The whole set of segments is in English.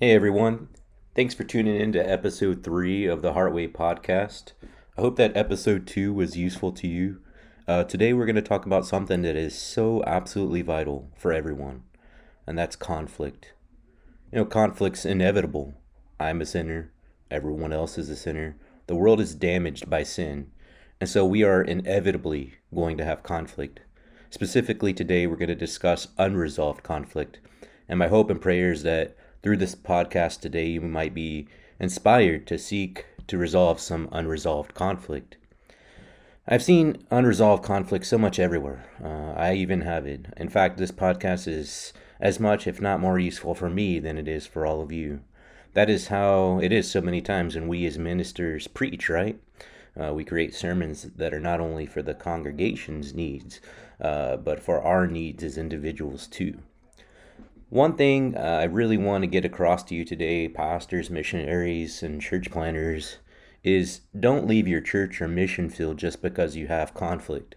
Hey everyone, thanks for tuning in to episode three of the Heartway podcast. I hope that episode two was useful to you. Uh, today we're going to talk about something that is so absolutely vital for everyone, and that's conflict. You know, conflict's inevitable. I'm a sinner, everyone else is a sinner. The world is damaged by sin, and so we are inevitably going to have conflict. Specifically, today we're going to discuss unresolved conflict, and my hope and prayer is that through this podcast today, you might be inspired to seek to resolve some unresolved conflict. I've seen unresolved conflict so much everywhere. Uh, I even have it. In fact, this podcast is as much, if not more, useful for me than it is for all of you. That is how it is so many times when we as ministers preach, right? Uh, we create sermons that are not only for the congregation's needs, uh, but for our needs as individuals too. One thing uh, I really want to get across to you today, pastors, missionaries, and church planners, is don't leave your church or mission field just because you have conflict.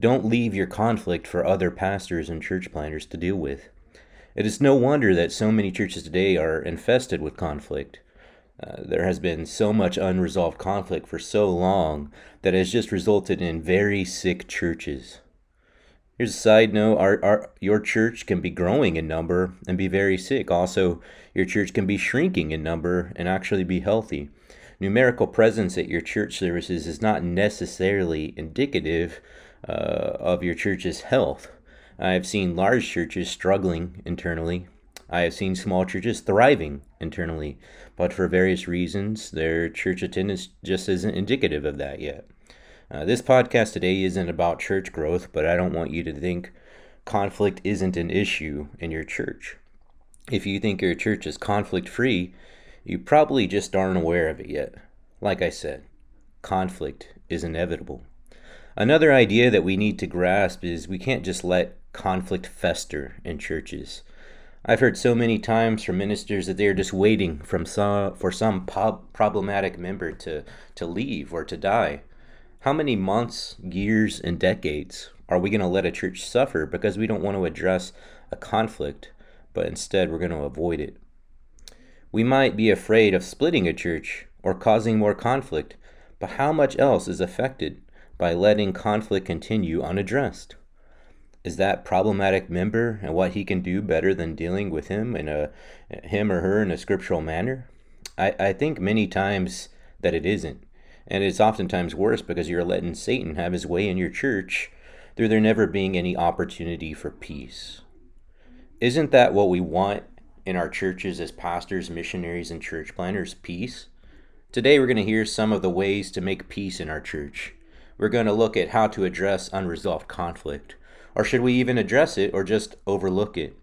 Don't leave your conflict for other pastors and church planners to deal with. It is no wonder that so many churches today are infested with conflict. Uh, there has been so much unresolved conflict for so long that has just resulted in very sick churches. Here's a side note: our, our your church can be growing in number and be very sick. Also, your church can be shrinking in number and actually be healthy. Numerical presence at your church services is not necessarily indicative uh, of your church's health. I have seen large churches struggling internally. I have seen small churches thriving internally, but for various reasons, their church attendance just isn't indicative of that yet. Uh, this podcast today isn't about church growth, but I don't want you to think conflict isn't an issue in your church. If you think your church is conflict free, you probably just aren't aware of it yet. Like I said, conflict is inevitable. Another idea that we need to grasp is we can't just let conflict fester in churches. I've heard so many times from ministers that they are just waiting from some, for some problematic member to, to leave or to die. How many months, years, and decades are we going to let a church suffer because we don't want to address a conflict, but instead we're going to avoid it? We might be afraid of splitting a church or causing more conflict, but how much else is affected by letting conflict continue unaddressed? Is that problematic member and what he can do better than dealing with him in a him or her in a scriptural manner? I, I think many times that it isn't. And it's oftentimes worse because you're letting Satan have his way in your church through there never being any opportunity for peace. Isn't that what we want in our churches as pastors, missionaries, and church planners? Peace? Today we're going to hear some of the ways to make peace in our church. We're going to look at how to address unresolved conflict. Or should we even address it or just overlook it?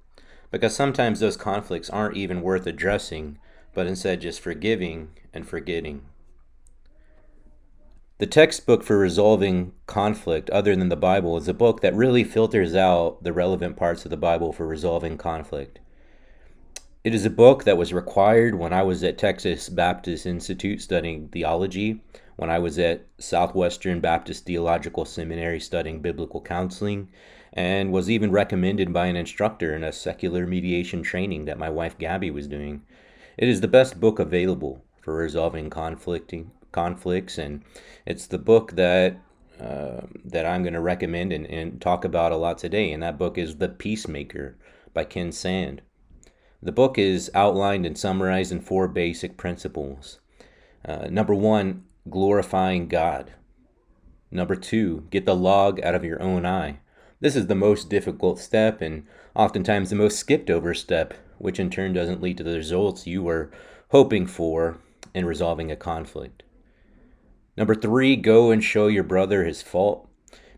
Because sometimes those conflicts aren't even worth addressing, but instead just forgiving and forgetting. The textbook for resolving conflict, other than the Bible, is a book that really filters out the relevant parts of the Bible for resolving conflict. It is a book that was required when I was at Texas Baptist Institute studying theology, when I was at Southwestern Baptist Theological Seminary studying biblical counseling, and was even recommended by an instructor in a secular mediation training that my wife Gabby was doing. It is the best book available for resolving conflicting conflicts, and it's the book that uh, that I'm going to recommend and, and talk about a lot today. And that book is The Peacemaker by Ken Sande. The book is outlined and summarized in four basic principles. Uh, number one, glorifying God. Number two, get the log out of your own eye. This is the most difficult step and oftentimes the most skipped over step, which in turn doesn't lead to the results you were hoping for in resolving a conflict. Number three, go and show your brother his fault.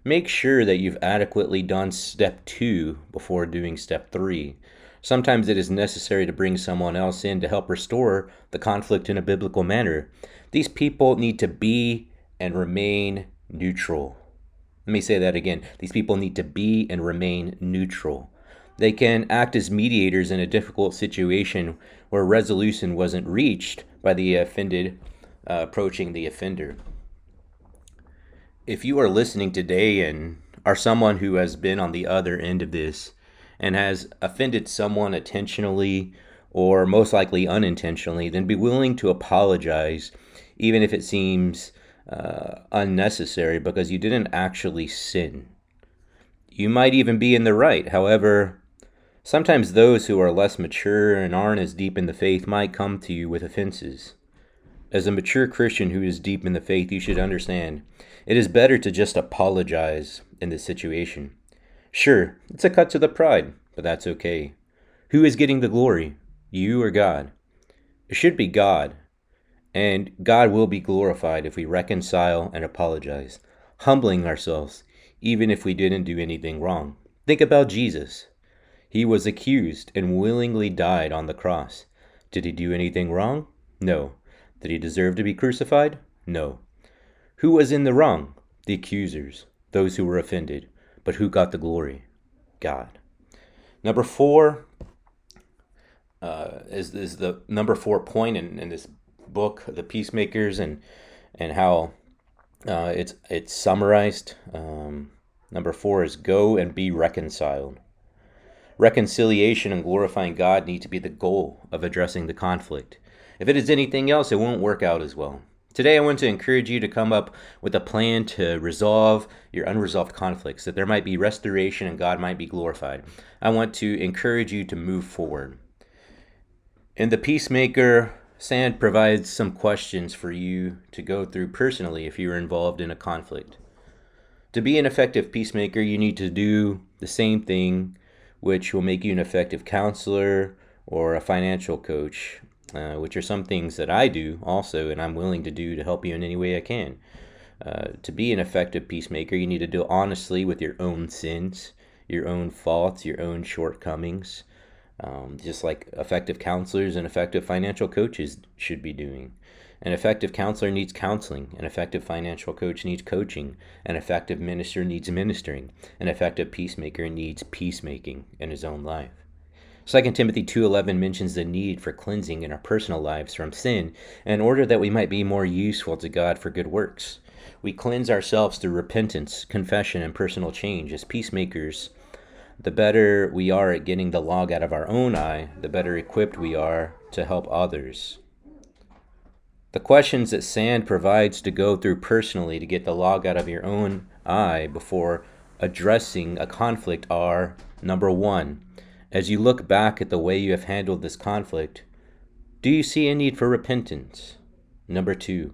Make sure that you've adequately done step two before doing step three. Sometimes it is necessary to bring someone else in to help restore the conflict in a biblical manner. These people need to be and remain neutral. Let me say that again. These people need to be and remain neutral. They can act as mediators in a difficult situation where resolution wasn't reached by the offended uh, approaching the offender if you are listening today and are someone who has been on the other end of this and has offended someone intentionally or most likely unintentionally, then be willing to apologize, even if it seems uh, unnecessary, because you didn't actually sin. You might even be in the right. However, sometimes those who are less mature and aren't as deep in the faith might come to you with offenses. As a mature Christian who is deep in the faith, you should understand it is better to just apologize in this situation. Sure, it's a cut to the pride, but that's okay. Who is getting the glory? You or God? It should be God. And God will be glorified if we reconcile and apologize, humbling ourselves, even if we didn't do anything wrong. Think about Jesus. He was accused and willingly died on the cross. Did he do anything wrong? No. Did he deserve to be crucified? No. Who was in the wrong? The accusers, those who were offended. But who got the glory? God. Number four, uh, is is the number four point in, in this book, the peacemakers, and and how uh, it's it's summarized. Um, number four is go and be reconciled. Reconciliation and glorifying God need to be the goal of addressing the conflict. If it is anything else, it won't work out as well. Today, I want to encourage you to come up with a plan to resolve your unresolved conflicts, that there might be restoration and God might be glorified. I want to encourage you to move forward. In the Peacemaker Sande provides some questions for you to go through personally if you're involved in a conflict. To be an effective peacemaker, you need to do the same thing, which will make you an effective counselor or a financial coach, uh, which are some things that I do also, and I'm willing to do to help you in any way I can. Uh, to be an effective peacemaker, you need to deal honestly with your own sins, your own faults, your own shortcomings um, just like effective counselors and effective financial coaches should be doing. An effective counselor needs counseling. An effective financial coach needs coaching. An effective minister needs ministering. An effective peacemaker needs peacemaking in his own life. 2 Timothy 2:11 mentions the need for cleansing in our personal lives from sin in order that we might be more useful to God for good works. We cleanse ourselves through repentance, confession, and personal change as peacemakers the better we are at getting the log out of our own eye, the better equipped we are to help others. The questions that Sande provides to go through personally to get the log out of your own eye before addressing a conflict are number one, as you look back at the way you have handled this conflict, do you see a need for repentance? Number two,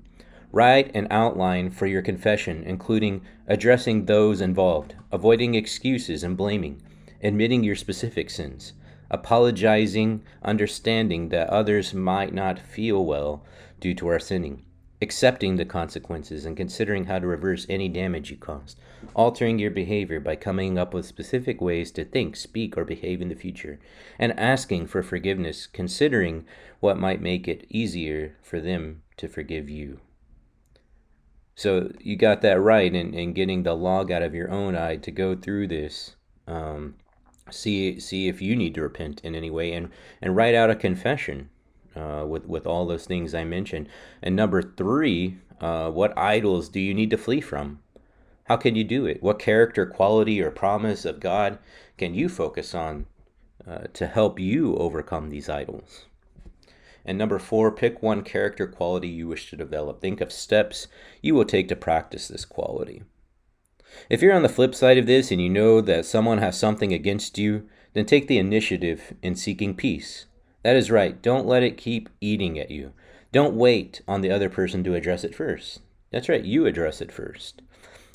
write an outline for your confession, including addressing those involved, avoiding excuses and blaming, admitting your specific sins, apologizing, understanding that others might not feel well due to our sinning, accepting the consequences and considering how to reverse any damage you caused, altering your behavior by coming up with specific ways to think, speak, or behave in the future, and asking for forgiveness, considering what might make it easier for them to forgive you. So you got that right in, in getting the log out of your own eye to go through this. Um, see see if you need to repent in any way and and write out a confession uh, with with all those things I mentioned. And number three, uh, what idols do you need to flee from? How can you do it? What character, quality, or promise of God can you focus on uh, to help you overcome these idols? And number four, pick one character quality you wish to develop. Think of steps you will take to practice this quality. If you're on the flip side of this and you know that someone has something against you, then take the initiative in seeking peace. That is right. Don't let it keep eating at you. Don't wait on the other person to address it first. That's right, you address it first.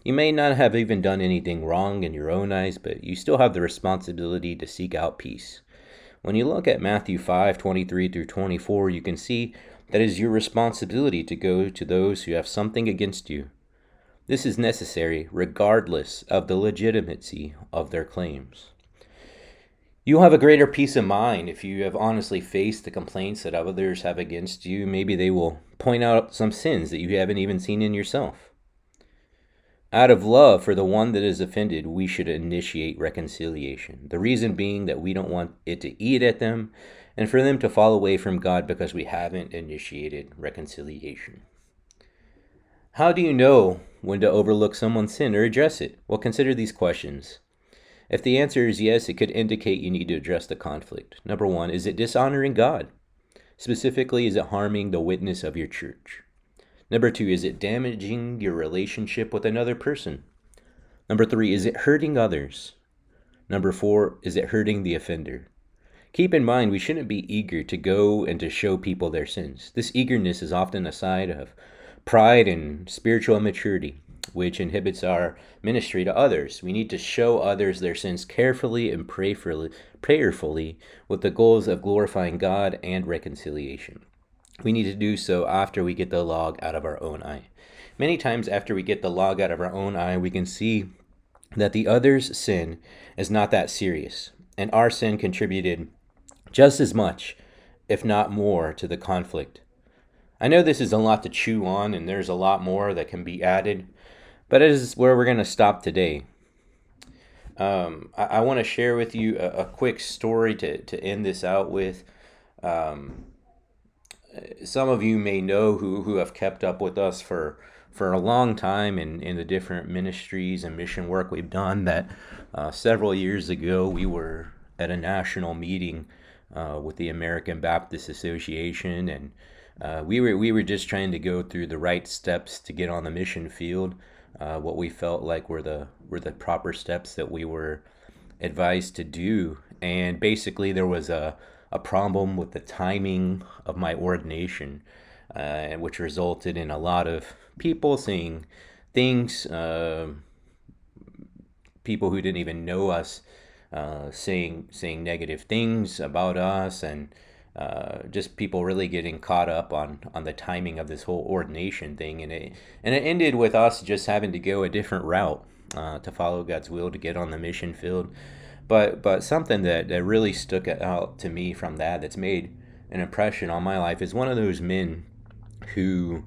You may not have even done anything wrong in your own eyes, but you still have the responsibility to seek out peace. When you look at Matthew 5 23 through 24, you can see that it is your responsibility to go to those who have something against you this is necessary regardless of the legitimacy of their claims. You'll have a greater peace of mind if you have honestly faced the complaints that others have against you. Maybe they will point out some sins that you haven't even seen in yourself. Out of love for the one that is offended, we should initiate reconciliation. The reason being that we don't want it to eat at them and for them to fall away from God because we haven't initiated reconciliation. How do you know when to overlook someone's sin or address it? Well, consider these questions. If the answer is yes, it could indicate you need to address the conflict. Number one, is it dishonoring God? Specifically, is it harming the witness of your church? Number two, is it damaging your relationship with another person? Number three, is it hurting others? Number four, is it hurting the offender? Keep in mind, we shouldn't be eager to go and to show people their sins. This eagerness is often a side of pride and spiritual immaturity, which inhibits our ministry to others. We need to show others their sins carefully and prayerfully, prayerfully with the goals of glorifying God and reconciliation. We need to do so after we get the log out of our own eye. Many times, after we get the log out of our own eye, we can see that the other's sin is not that serious, and our sin contributed just as much, if not more, to the conflict. I know this is a lot to chew on, and there's a lot more that can be added, but it is where we're going to stop today. Um, I, I want to share with you a, a, quick story to, to end this out with. Um, some of you may know who, who have kept up with us for for a long time in, in the different ministries and mission work we've done that uh, several years ago we were at a national meeting uh, with the American Baptist Association and uh, we were we were just trying to go through the right steps to get on the mission field. Uh, what we felt like were the were the proper steps that we were advised to do. And basically there was a, a problem with the timing of my ordination uh, which resulted in a lot of people saying things, uh, people who didn't even know us uh, saying saying negative things about us, and uh, just people really getting caught up on on the timing of this whole ordination thing, and it and it ended with us just having to go a different route uh, to follow God's will to get on the mission field. But but something that, that really stuck out to me from that that's made an impression on my life is one of those men who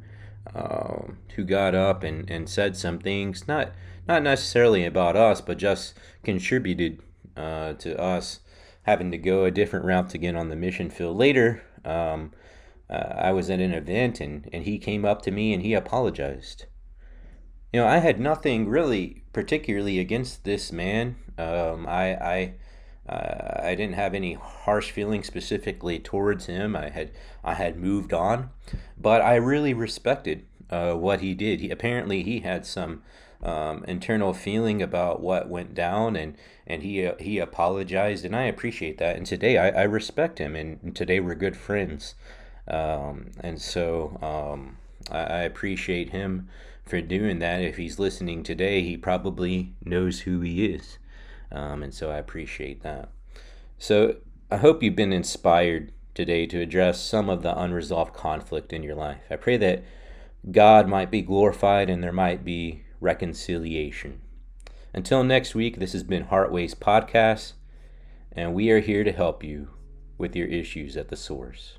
uh, who got up and, and said some things, not not necessarily about us, but just contributed uh, to us having to go a different route to get on the mission field. Later, um, uh, I was at an event and, and he came up to me and he apologized. You know, I had nothing really particularly against this man. Um, I, I uh, I didn't have any harsh feelings specifically towards him. I had I had moved on, but I really respected uh, what he did. He apparently he had some um, internal feeling about what went down, and and he uh, he apologized, and I appreciate that. And today I, I respect him, and, and today we're good friends, um, and so um, I, I appreciate him for doing that. If he's listening today, he probably knows who he is. Um, and so I appreciate that. So I hope you've been inspired today to address some of the unresolved conflict in your life. I pray that God might be glorified and there might be reconciliation. Until next week, this has been Heartways Podcast, and we are here to help you with your issues at the source.